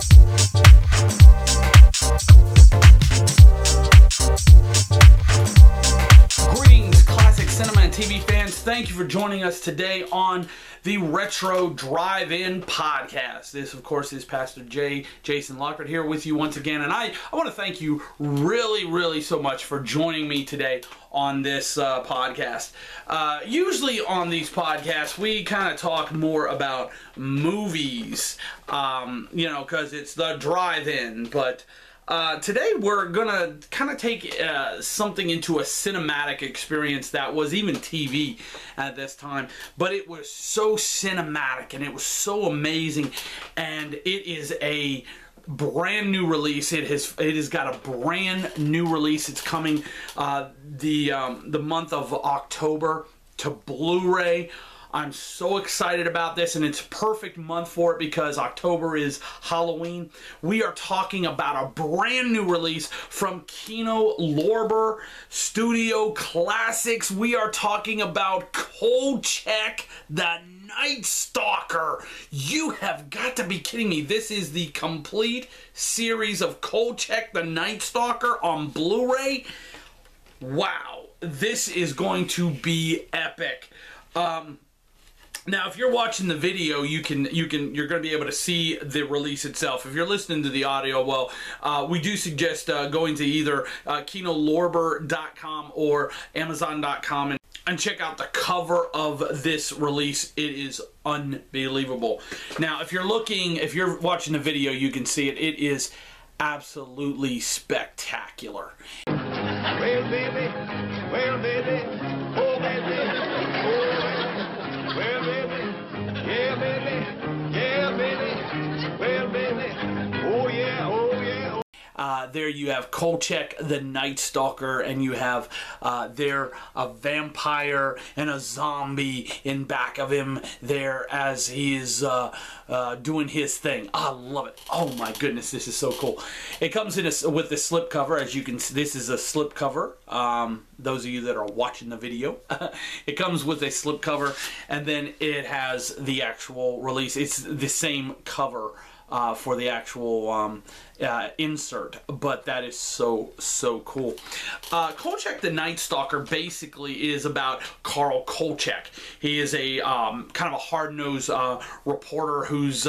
Thank you. TV fans. Thank you for joining us today on the Retro Drive In podcast. This, of course, is Pastor Jay Jason Lockhart here with you once again. And I, I want to thank you really, really so much for joining me today on this uh, podcast. Uh, usually on these podcasts, we kind of talk more about movies, um, you know, because it's the drive in. But uh, today we're gonna kind of take uh, something into a cinematic experience that was even TV at this time, but it was so cinematic and it was so amazing, and it is a brand new release. It has it has got a brand new release. It's coming uh, the um, the month of October to Blu-ray. I'm so excited about this, and it's perfect month for it because October is Halloween. We are talking about a brand new release from Kino Lorber Studio Classics. We are talking about Kolchak the Night Stalker. You have got to be kidding me. This is the complete series of Kolchak the Night Stalker on Blu ray. Wow, this is going to be epic. Um, now, if you're watching the video, you can you can you're going to be able to see the release itself. If you're listening to the audio, well, uh, we do suggest uh, going to either uh, kinolorber.com or amazon.com and, and check out the cover of this release. It is unbelievable. Now, if you're looking, if you're watching the video, you can see it. It is absolutely spectacular. Well, baby, well, baby, oh, baby, Uh, there you have Kolchak the Night Stalker, and you have uh, there a vampire and a zombie in back of him there as he is uh, uh, doing his thing. I love it. Oh my goodness, this is so cool. It comes in a, with the slip cover, as you can see. This is a slip cover. Um, those of you that are watching the video, it comes with a slip cover, and then it has the actual release. It's the same cover uh, for the actual um, uh, insert, but that is so so cool. Uh, Kolchak the Night Stalker basically is about Carl Kolchak. He is a um, kind of a hard nosed uh, reporter who's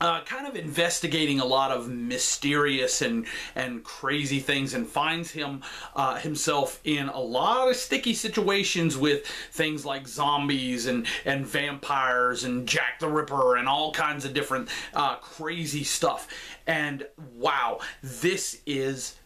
uh, kind of investigating a lot of mysterious and and crazy things, and finds him uh, himself in a lot of sticky situations with things like zombies and and vampires and Jack the Ripper and all kinds of different uh, crazy stuff. And wow, this is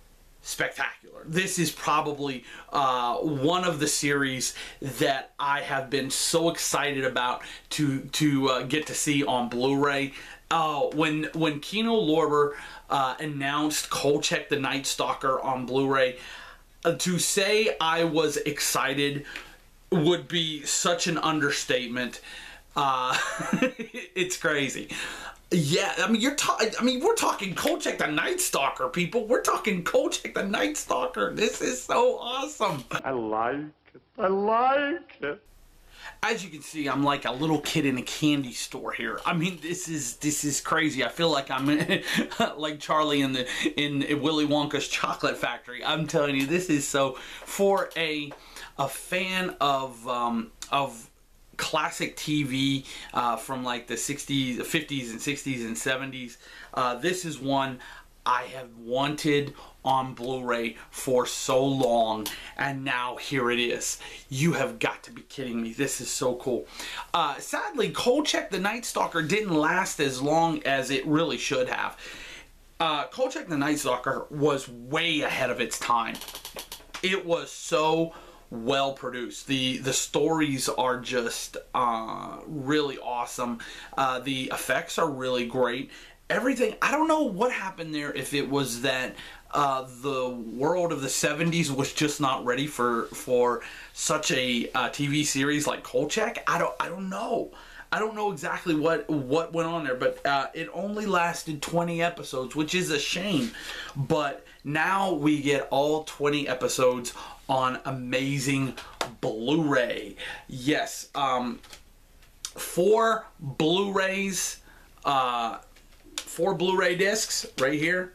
spectacular. This is probably uh, one of the series that I have been so excited about to to uh, get to see on Blu-ray. Oh, when when Kino Lorber uh, announced Kolchak the Night Stalker on Blu-ray, uh, to say I was excited would be such an understatement. Uh, it's crazy. Yeah, I mean you're talking. I mean we're talking Kolchak the Night Stalker, people. We're talking Kolchak the Night Stalker. This is so awesome. I like it, I like it. As you can see, I'm like a little kid in a candy store here. I mean, this is this is crazy. I feel like I'm like Charlie in the in Willy Wonka's chocolate factory. I'm telling you, this is so for a a fan of um, of classic TV uh, from like the 60s, 50s, and 60s and 70s. Uh, this is one I have wanted on Blu-ray for so long, and now here it is. You have got to be kidding me. This is so cool. Uh, sadly, Kolchak the Night Stalker didn't last as long as it really should have. Uh, Kolchak the Night Stalker was way ahead of its time. It was so well produced. The the stories are just uh, really awesome. Uh, the effects are really great. Everything. I don't know what happened there. If it was that uh, the world of the '70s was just not ready for for such a uh, TV series like Kolchak. I don't. I don't know. I don't know exactly what what went on there, but uh, it only lasted 20 episodes, which is a shame. But now we get all 20 episodes on amazing Blu-ray. Yes, um, four Blu-rays. Uh, four Blu-ray discs right here.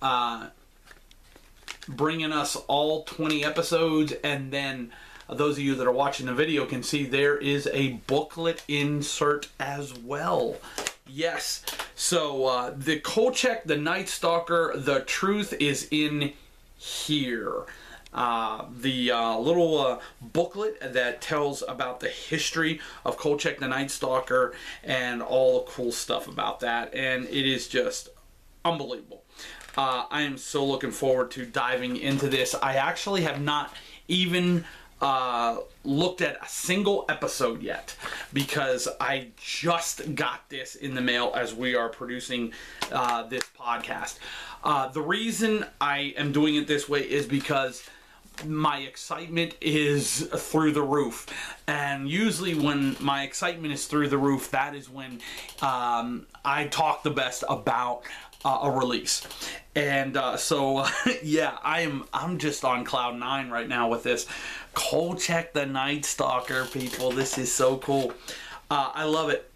Uh, bringing us all 20 episodes and then those of you that are watching the video can see there is a booklet insert as well yes so uh, the kolchak the night stalker the truth is in here uh, the uh, little uh, booklet that tells about the history of Kolchak the Night Stalker and all the cool stuff about that, and it is just unbelievable. Uh, I am so looking forward to diving into this. I actually have not even uh, looked at a single episode yet because I just got this in the mail as we are producing uh, this podcast. The reason I am doing it this way is because my excitement is through the roof. And usually, when my excitement is through the roof, that is when um, I talk the best about uh, a release. And uh, so, yeah, I am. I'm just on cloud nine right now with this. Kolchak the Night Stalker, people. This is so cool. Uh, I love it.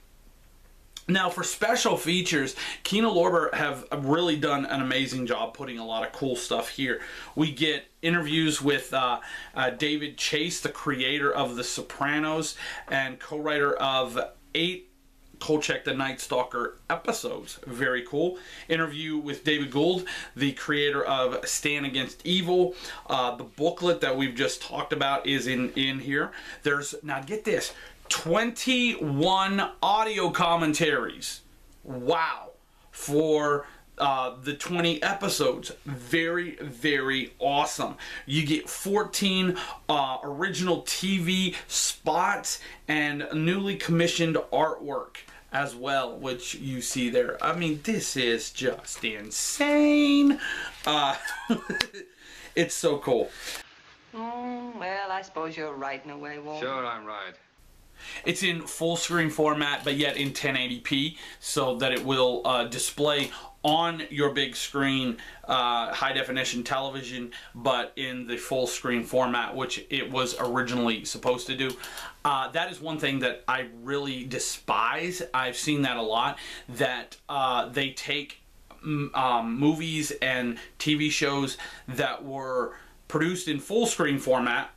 Now, for special features, Kino Lorber have really done an amazing job putting a lot of cool stuff here. We get interviews with uh, uh, David Chase, the creator of The Sopranos and co-writer of eight Kolchak the Night Stalker episodes. Very cool. Interview with David Gould, the creator of Stan Against Evil. Uh, the booklet that we've just talked about is in, in here. There's, now get this, 21 audio commentaries. Wow. For uh, the 20 episodes. Very, very awesome. You get 14 uh, original TV spots and newly commissioned artwork as well, which you see there. I mean, this is just insane. Uh, it's so cool. Mm, well, I suppose you're right in a way, Walt. Sure, I'm right. It's in full screen format, but yet in 1080p, so that it will uh, display on your big screen uh, high definition television, but in the full screen format, which it was originally supposed to do. Uh, that is one thing that I really despise. I've seen that a lot. That uh, they take um, movies and TV shows that were produced in full screen format,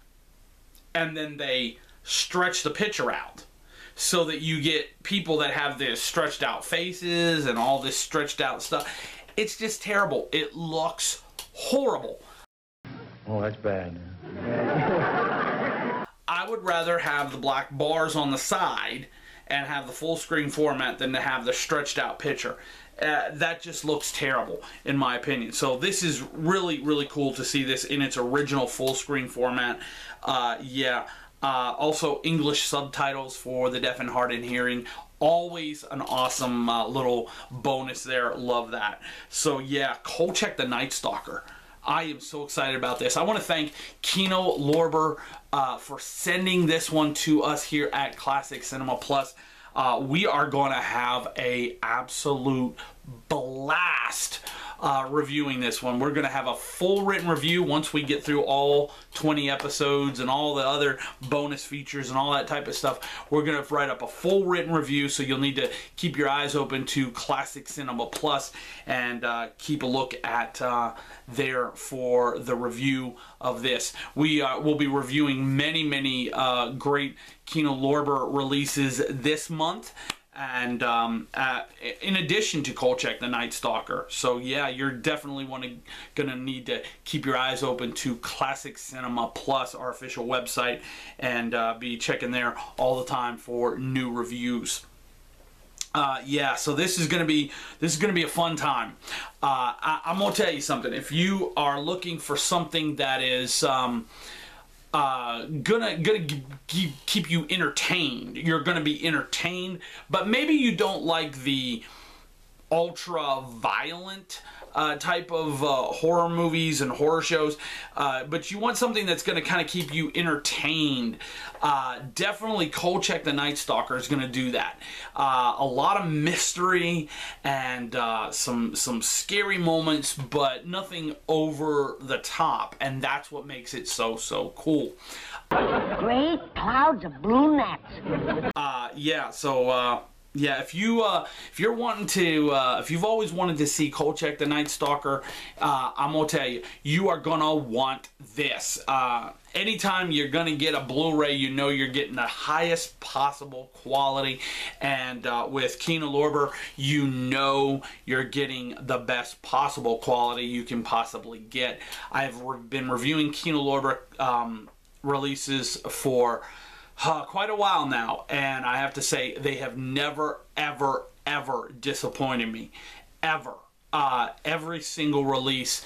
and then they stretch the picture out so that you get people that have this stretched out faces and all this stretched out stuff. It's just terrible. It looks horrible. Oh, that's bad. I would rather have the black bars on the side and have the full screen format than to have the stretched out picture. Uh, that just looks terrible in my opinion. So this is really really cool to see this in its original full screen format. Uh, yeah, uh, also, English subtitles for the deaf and hard in hearing. Always an awesome uh, little bonus there. Love that. So, yeah, Kolchak the Night Stalker. I am so excited about this. I want to thank Kino Lorber uh, for sending this one to us here at Classic Cinema Plus. Uh, we are going to have a absolute blast uh, reviewing this one. We're going to have a full written review once we get through all 20 episodes and all the other bonus features and all that type of stuff. We're going to write up a full written review, so you'll need to keep your eyes open to Classic Cinema Plus and uh, keep a look at uh, there for the review of this. We uh, will be reviewing many, many uh, great Kino Lorber releases this month and um, uh, in addition to Kolchak the Night Stalker. So yeah, you're definitely wanna, gonna need to keep your eyes open to Classic Cinema Plus, our official website, and uh, be checking there all the time for new reviews. Uh, yeah, so this is gonna be this is gonna be a fun time. Uh, I, am gonna tell you something. If you are looking for something that is um, uh, gonna gonna keep, keep you entertained. You're gonna be entertained, but maybe you don't like the ultra violent uh, type of uh, horror movies and horror shows, uh, but you want something that's going to kind of keep you entertained. Uh, definitely Kolchak the Night Stalker is going to do that. Uh, a lot of mystery and uh, some some scary moments, but nothing over the top, and that's what makes it so so cool. Great clouds of blue gnats. Uh, yeah, so Yeah, if you uh, if you're wanting to, uh, if you've always wanted to see Kolchak the Night Stalker, uh, I'm gonna tell you, you are gonna want this. Uh, anytime you're gonna get a Blu-ray, you know you're getting the highest possible quality, and uh, with Kino Lorber, you know you're getting the best possible quality you can possibly get. I've re- been reviewing Kino Lorber um, releases for uh, quite a while now, and I have to say they have never, ever, ever disappointed me, ever. Uh, every single release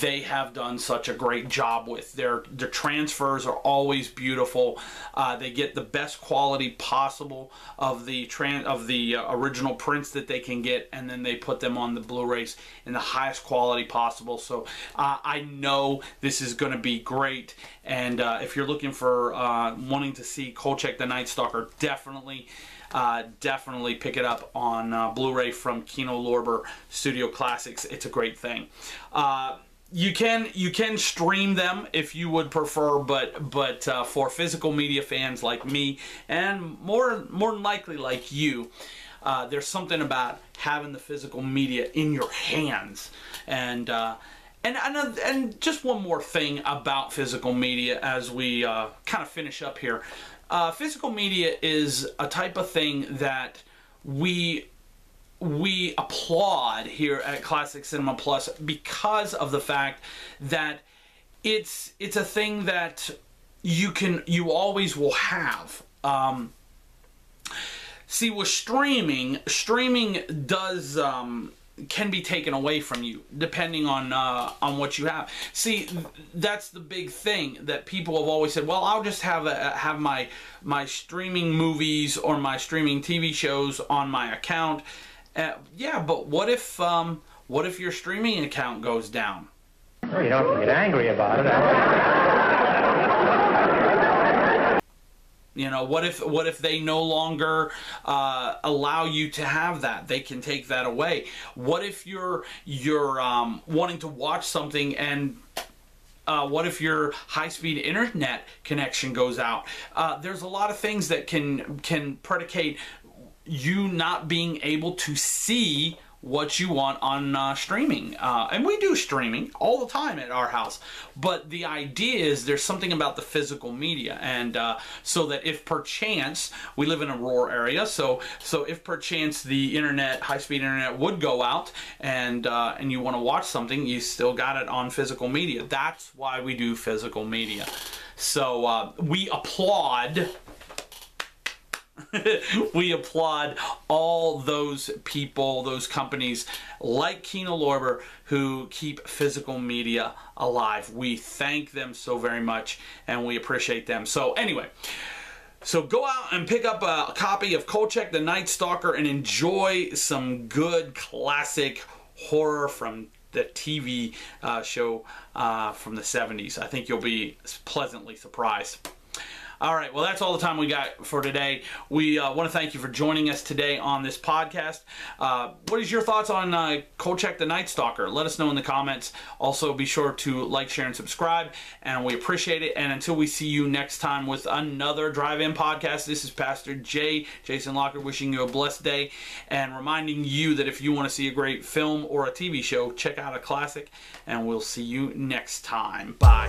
they have done such a great job with. Their their transfers are always beautiful. Uh, they get the best quality possible of the of the uh, original prints that they can get, and then they put them on the Blu-rays in the highest quality possible. So uh, I know this is going to be great. And uh, if you're looking for uh, wanting to see Kolchak the Night Stalker, definitely uh, definitely pick it up on uh, Blu-ray from Kino Lorber Studio Classics. It's a great thing. Uh, you can you can stream them if you would prefer, but but uh, for physical media fans like me and more more than likely like you, uh, there's something about having the physical media in your hands and. Uh, and, and, and just one more thing about physical media as we uh, kind of finish up here. Uh, physical media is a type of thing that we we applaud here at Classic Cinema Plus because of the fact that it's it's a thing that you can you always will have. Um, see, with streaming, streaming does um, can be taken away from you depending on uh, on what you have. See, that's the big thing that people have always said. Well, I'll just have a, have my my streaming movies or my streaming TV shows on my account. Uh, yeah, but what if um, what if your streaming account goes down? Well, you don't get angry about it. You know, what if what if they no longer uh, allow you to have that? They can take that away. What if you're you're um, wanting to watch something and uh, what if your high-speed internet connection goes out? Uh, there's a lot of things that can can predicate you not being able to see what you want on uh, streaming. Uh, and we do streaming all the time at our house. But the idea is there's something about the physical media. And uh, so that if perchance, we live in a rural area, so so if perchance the internet, high-speed internet would go out and, uh, and you want to watch something, you still got it on physical media. That's why we do physical media. So uh, we applaud we applaud all those people, those companies like Kino Lorber who keep physical media alive. We thank them so very much and we appreciate them. So, anyway. So go out and pick up a copy of Kolchak the Night Stalker and enjoy some good classic horror from the TV uh, show uh, from the 70s. I think you'll be pleasantly surprised. All right, well, that's all the time we got for today. We uh, want to thank you for joining us today on this podcast. Uh, what is your thoughts on uh, Kolchak the Night Stalker? Let us know in the comments. Also, be sure to like, share, and subscribe, and we appreciate it. And until we see you next time with another Drive-In podcast, this is Pastor Jay, Jason Locker, wishing you a blessed day and reminding you that if you want to see a great film or a TV show, check out a classic, and we'll see you next time. Bye.